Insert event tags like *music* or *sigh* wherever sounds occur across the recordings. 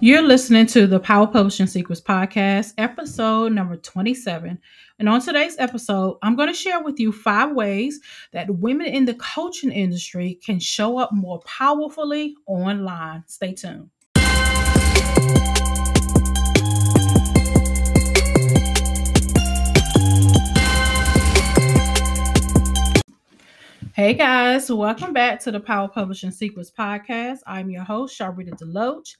You're listening to the Power Publishing Secrets Podcast, episode number 27. And on today's episode, I'm going to share with you five ways that women in the coaching industry can show up more powerfully online. Stay tuned. Hey guys, welcome back to the Power Publishing Secrets Podcast. I'm your host, Sharlrita Deloatch.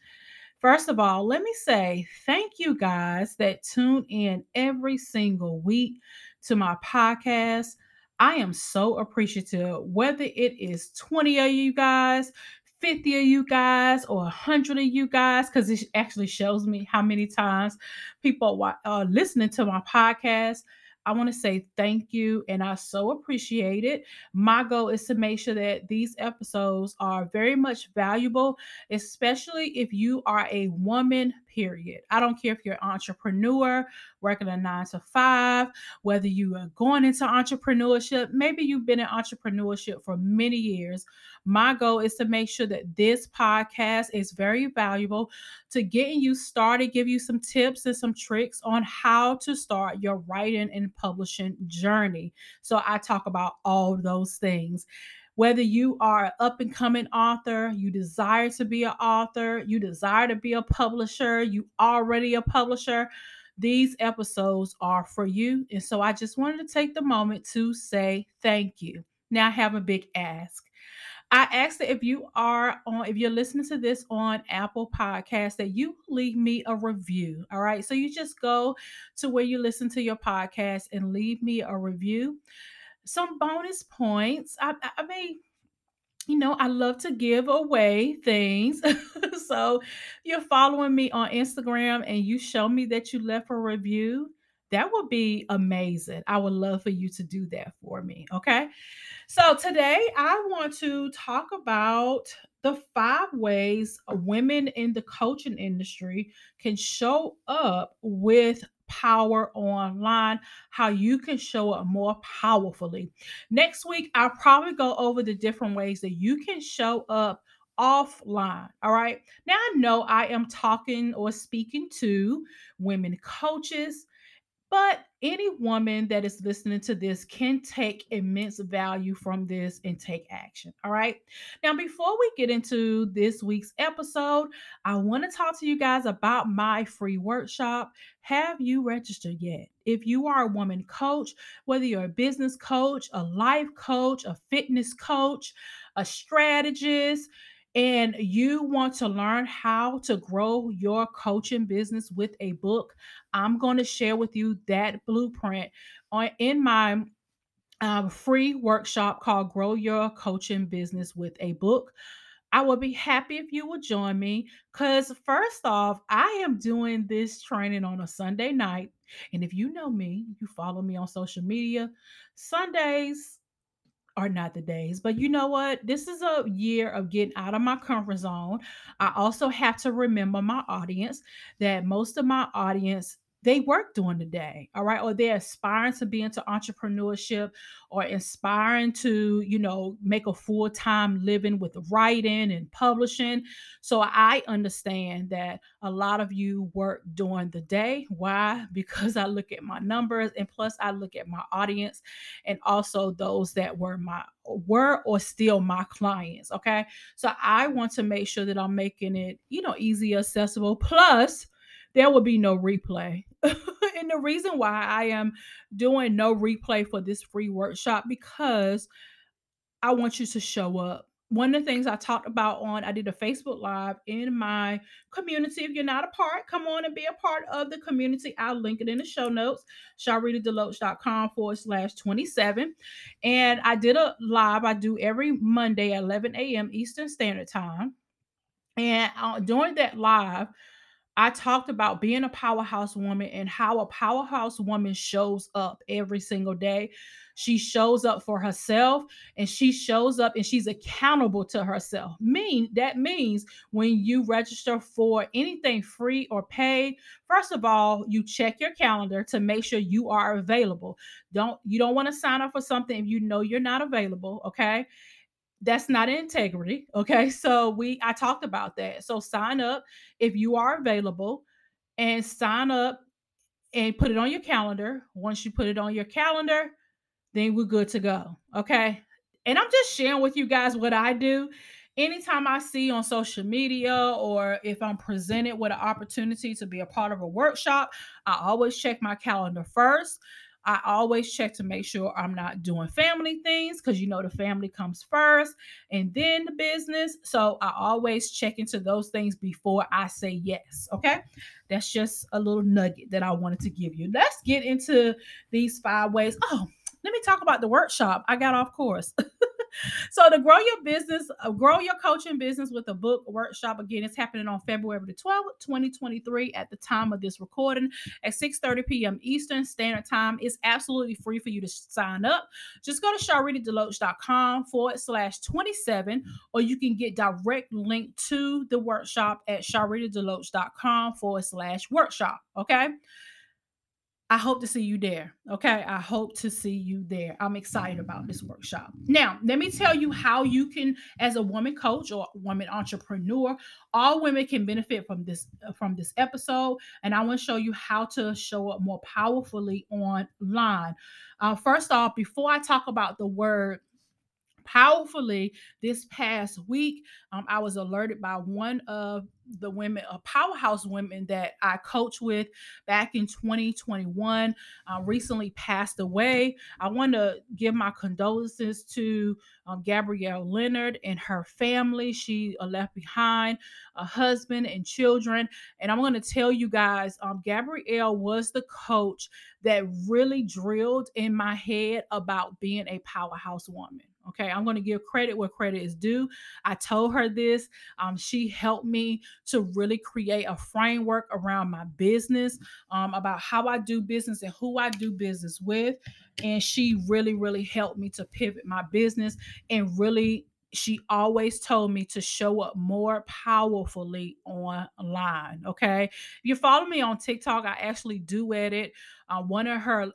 First of all, let me say thank you guys that tune in every single week to my podcast. I am so appreciative, whether it is 20 of you guys, 50 of you guys, or 100 of you guys, because it actually shows me how many times people are listening to my podcast. I want to say thank you and I so appreciate it. My goal is to make sure that these episodes are very much valuable, especially if you are a woman, period. I don't care if you're an entrepreneur, working a nine to five, whether you are going into entrepreneurship, maybe you've been in entrepreneurship for many years. My goal is to make sure that this podcast is very valuable to getting you started, give you some tips and some tricks on how to start your writing and publishing journey. So I talk about all those things whether you are an up and coming author, you desire to be an author, you desire to be a publisher, you already a publisher, these episodes are for you. And so I just wanted to take the moment to say thank you. Now I have a big ask. I ask that if you are on, if you're listening to this on Apple Podcast, that you leave me a review. All right. So you just go to where you listen to your podcast and leave me a review. Some bonus points. I, I mean, you know, I love to give away things. *laughs* so you're following me on Instagram and you show me that you left a review. That would be amazing. I would love for you to do that for me. Okay. So today I want to talk about the five ways women in the coaching industry can show up with power online, how you can show up more powerfully. Next week, I'll probably go over the different ways that you can show up offline. All right. Now, I know I am talking or speaking to women coaches, but any woman that is listening to this can take immense value from this and take action. All right. Now, before we get into this week's episode, I want to talk to you guys about my free workshop. Have you registered yet? If you are a woman coach, whether you're a business coach, a life coach, a fitness coach, a strategist, and you want to learn how to grow your coaching business with a book, I'm going to share with you that blueprint on in my um, free workshop called Grow Your Coaching Business with a Book. I will be happy if you will join me because, first off, I am doing this training on a Sunday night. And if you know me, you follow me on social media, Sundays are not the days. But you know what? This is a year of getting out of my comfort zone. I also have to remember my audience that most of my audience they work during the day, all right, or they're aspiring to be into entrepreneurship or aspiring to, you know, make a full time living with writing and publishing. So I understand that a lot of you work during the day. Why? *laughs* Because I look at my numbers and plus I look at my audience and also those that were my were or still my clients. Okay. So I want to make sure that I'm making it, you know, easy, accessible. Plus, there will be no replay. *laughs* and the reason why I am doing no replay for this free workshop because I want you to show up. One of the things I talked about on, I did a Facebook Live in my community. If you're not a part, come on and be a part of the community. I'll link it in the show notes, sharlritadeloatch.com forward slash 27. And I did a live, I do every Monday at 11 a.m. Eastern Standard Time. And uh, during that live, I talked about being a powerhouse woman and how a powerhouse woman shows up every single day. She shows up for herself and she shows up and she's accountable to herself. Mean that means when you register for anything free or paid, first of all, you check your calendar to make sure you are available. Don't you don't want to sign up for something if you know you're not available, okay? That's not integrity. Okay. So we I talked about that. So sign up if you are available and sign up and put it on your calendar. Once you put it on your calendar, then we're good to go. Okay. And I'm just sharing with you guys what I do. Anytime I see on social media or if I'm presented with an opportunity to be a part of a workshop, I always check my calendar first. I always check to make sure I'm not doing family things because you know the family comes first and then the business. So I always check into those things before I say yes. Okay. That's just a little nugget that I wanted to give you. Let's get into these five ways. Oh, let me talk about the workshop. I got off course. *laughs* so to grow your business, uh, grow your coaching business with a book workshop. Again, it's happening on February the 12th, 2023 at the time of this recording at 6:30 p.m. Eastern Standard Time. It's absolutely free for you to sign up. Just go to sharlritadeloatch.com forward slash 27, or you can get direct link to the workshop at sharlritadeloatch.com forward slash workshop. Okay. I hope to see you there. Okay. I hope to see you there. I'm excited about this workshop. Now, let me tell you how you can, as a woman coach or woman entrepreneur, all women can benefit from this from this episode. And I want to show you how to show up more powerfully online. Uh, first off, before I talk about the word powerfully this past week. Um, i was alerted by one of the women a powerhouse women that i coached with back in 2021 uh, recently passed away. I want to give my condolences to um, gabrielle leonard and her family. She uh, left behind a husband and children. And i'm going to tell you guys um, gabrielle was the coach that really drilled in my head about being a powerhouse woman Okay, I'm going to give credit where credit is due. I told her this. Um, she helped me to really create a framework around my business, um, about how I do business and who I do business with. And she really, really helped me to pivot my business and really she always told me to show up more powerfully online. Okay. If you follow me on TikTok, I actually do edit. Uh, one of her,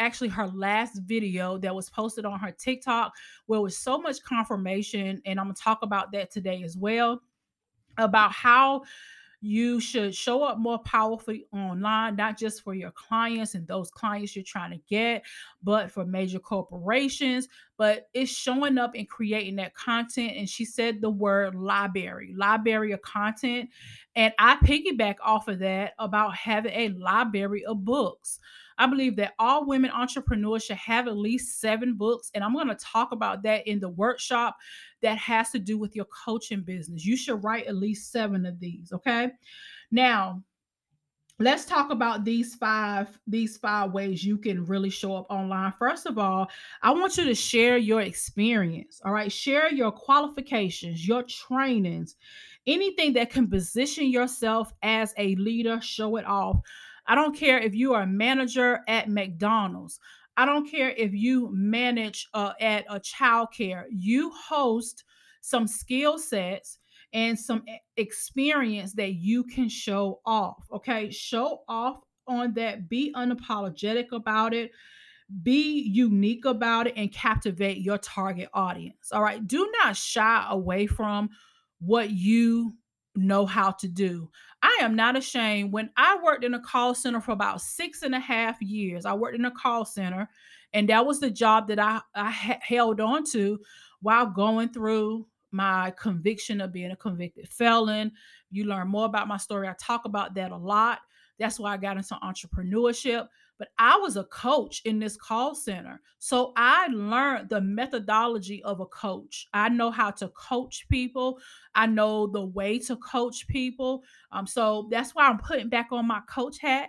actually, her last video that was posted on her TikTok, where was so much confirmation. And I'm to talk about that today as well about how you should show up more powerfully online, not just for your clients and those clients you're trying to get, but for major corporations. But it's showing up and creating that content. And she said the word library, library of content. And I piggyback off of that about having a library of books. I believe that all women entrepreneurs should have at least seven books. And I'm going to talk about that in the workshop that has to do with your coaching business. You should write at least seven of these. Okay. Now, let's talk about these five these five ways you can really show up online first of all i want you to share your experience all right share your qualifications your trainings anything that can position yourself as a leader show it off I don't care if you are a manager at McDonald's. I don't care if you manage uh, at a childcare. You host some skill sets and some experience that you can show off. Okay, show off on that. Be unapologetic about it. Be unique about it and captivate your target audience. All right, do not shy away from what you know how to do. I am not ashamed. When I worked in a call center for about six and a half years, I worked in a call center, and that was the job that I, I held on to while going through my conviction of being a convicted felon. You learn more about my story. I talk about that a lot. That's why I got into entrepreneurship but I was a coach in this call center. So I learned the methodology of a coach. I know how to coach people, I know the way to coach people. Um, so that's why I'm putting back on my coach hat.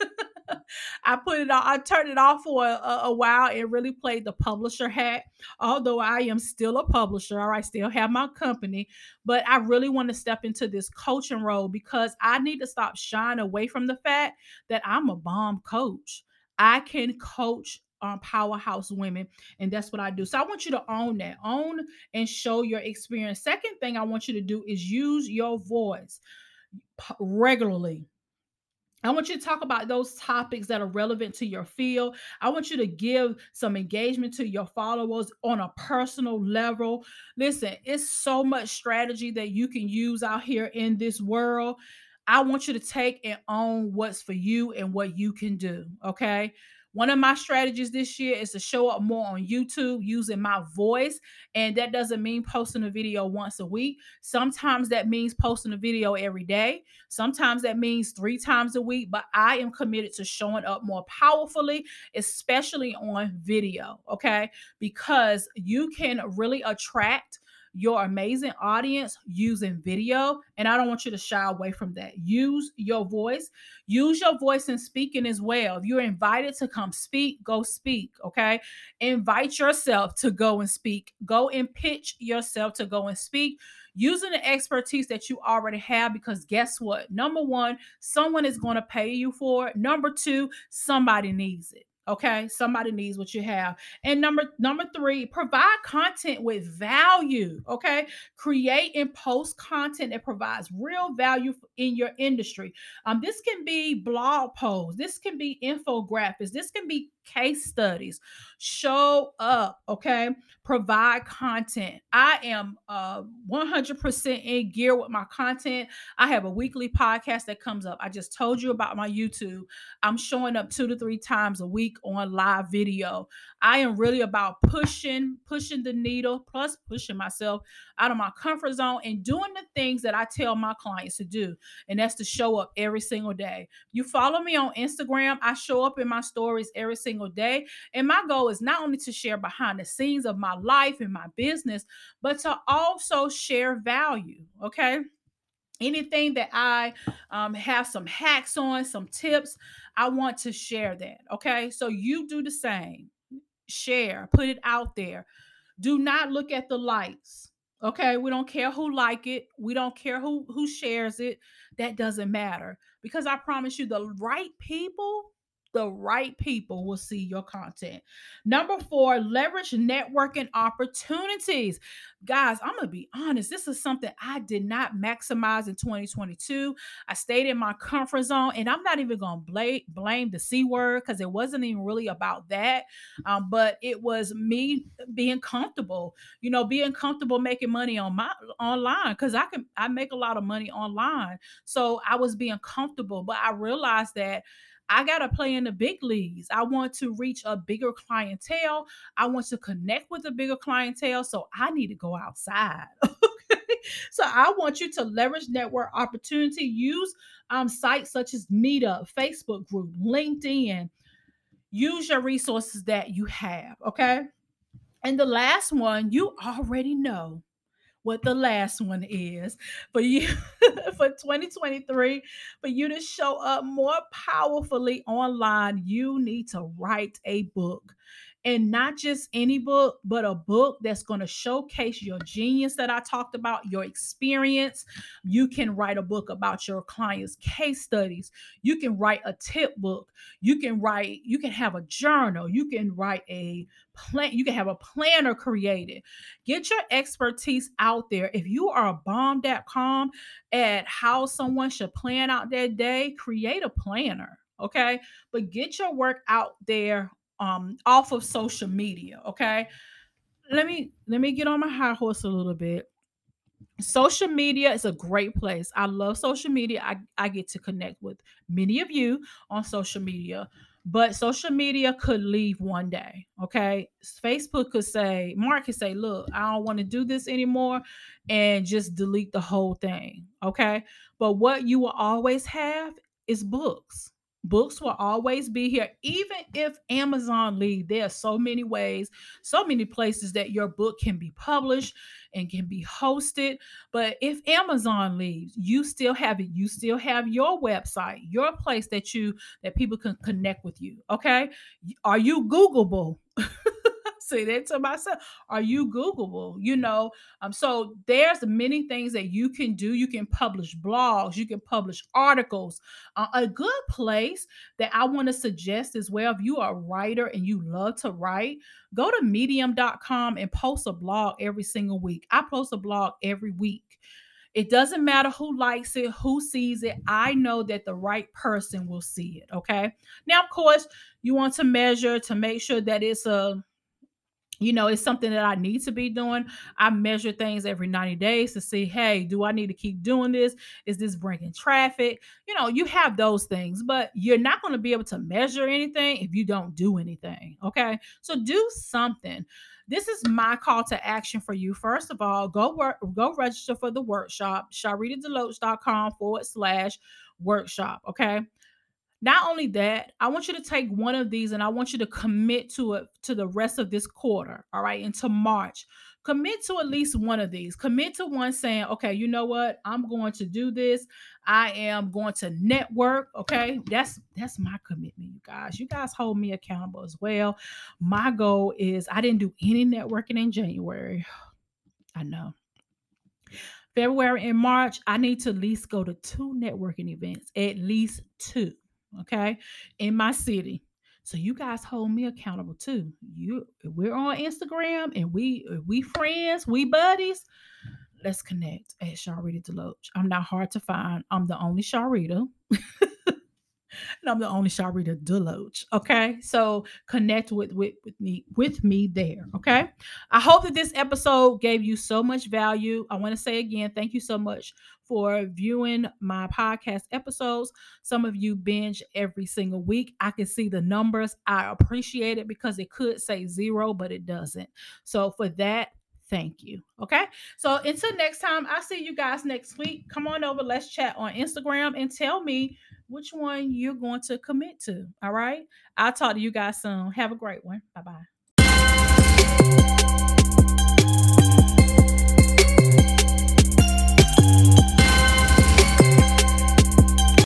*laughs* *laughs* I put it on, I turned it off for a, a, while and really played the publisher hat. Although I am still a publisher, or I still have my company, but I really want to step into this coaching role because I need to stop shying away from the fact that I'm a bomb coach. I can coach um, powerhouse women, and that's what I do. So I want you to own that, own and show your experience. Second thing I want you to do is use your voice regularly I want you to talk about those topics that are relevant to your field. I want you to give some engagement to your followers on a personal level. Listen, it's so much strategy that you can use out here in this world. I want you to take and own what's for you and what you can do. Okay. One of my strategies this year is to show up more on YouTube using my voice. And that doesn't mean posting a video once a week. Sometimes that means posting a video every day. Sometimes that means three times a week. But I am committed to showing up more powerfully, especially on video. Okay. Because you can really attract your amazing audience using video. And I don't want you to shy away from that. Use your voice. Use your voice in speaking as well. If you're invited to come speak, go speak. Okay. Invite yourself to go and speak. Go and pitch yourself to go and speak using the expertise that you already have because guess what? Number one, someone is going to pay you for it. Number two, somebody needs it. Okay, somebody needs what you have. And number number 3, provide content with value, okay? Create and post content that provides real value in your industry. Um this can be blog posts, this can be infographics, this can be case studies. Show up, okay? Provide content. I am uh 100% in gear with my content. I have a weekly podcast that comes up. I just told you about my YouTube. I'm showing up 2 to 3 times a week on live video. I am really about pushing pushing the needle plus pushing myself out of my comfort zone and doing the things that I tell my clients to do. And that's to show up every single day. You follow me on Instagram, I show up in my stories every single single day. And my goal is not only to share behind the scenes of my life and my business, but to also share value. Okay anything that I um, have some hacks on, some tips, I want to share that. Okay. So you do the same. Share, put it out there. Do not look at the likes. Okay. We don't care who like it. We don't care who who shares it. That doesn't matter. Because I promise you, the right people the right people will see your content. Number four, leverage networking opportunities. Guys, I'm going to be honest. This is something I did not maximize in 2022. I stayed in my comfort zone, and I'm not even going to blame, blame the C word because it wasn't even really about that. Um, but it was me being comfortable, you know, being comfortable making money on my online because I can I make a lot of money online. So I was being comfortable, but I realized that I got to play in the big leagues. I want to reach a bigger clientele. I want to connect with a bigger clientele. So I need to go outside. *laughs* So I want you to leverage network opportunity. Use um, sites such as Meetup, Facebook group, LinkedIn. Use your resources that you have. Okay. And the last one, you already know what the last one is for you *laughs* *laughs* for 2023 for you to show up more powerfully online you need to write a book and not just any book, but a book that's going to showcase your genius that I talked about, your experience. You can write a book about your clients' case studies. You can write a tip book. You can write, you can have a journal. You can write a plan, you can have a planner created. Get your expertise out there. If you are a bomb.com at how someone should plan out their day, create a planner okay? But get your work out there um off of social media okay? Let me let me get on my high horse a little bit. Social media is a great place. I love social media. I, I get to connect with many of you on social media but social media could leave one day okay? Facebook could say mark could say look i don't want to do this anymore and just delete the whole thing okay? But what you will always have is books books will always be here. Even if amazon leave there are so many ways so many places that your book can be published and can be hosted. But if amazon leaves you still have it. You still have your website your place that you that people can connect with you okay? Are you googleable *laughs* say that to myself. Are you Googleable? You know, um, so there's many things that you can do. You can publish blogs, you can publish articles. Uh, a good place that I want to suggest as well, if you are a writer and you love to write, go to medium.com and post a blog every single week. I post a blog every week It doesn't matter who likes it, who sees it. I know that the right person will see it. Okay. Now, of course, you want to measure to make sure that it's a you know, it's something that I need to be doing. I measure things every 90 days to see, hey, do I need to keep doing this? Is this bringing traffic? You know, you have those things, but you're not going to be able to measure anything if you don't do anything. Okay. So do something. This is my call to action for you. First of all, go work, go register for the workshop, sharlritadeloatch.com forward slash workshop. Okay. Not only that, I want you to take one of these and I want you to commit to it to the rest of this quarter, all right, into March. Commit to at least one of these. Commit to one saying, okay, you know what? I'm going to do this. I am going to network. Okay. That's that's my commitment, you guys. You guys hold me accountable as well. My goal is I didn't do any networking in January. *sighs* I know. February and March, I need to at least go to two networking events, at least two okay, in my city. So you guys hold me accountable too. You we're on Instagram and we uh, we friends, we buddies. Let's connect at Sharlrita Deloatch. I'm not hard to find. I'm the only Sharlrita. *laughs* and I'm the only Sharlrita Deloatch. Okay, so connect with, with with me with me there. Okay, I hope that this episode gave you so much value. I want to say again, thank you so much for viewing my podcast episodes. Some of you binge every single week. I can see the numbers. I appreciate it because it could say zero, but it doesn't. So for that, thank you. Okay. So until next time, I'll see you guys next week. Come on over. Let's chat on Instagram and tell me which one you're going to commit to. All right. I'll talk to you guys soon. Have a great one. Bye bye.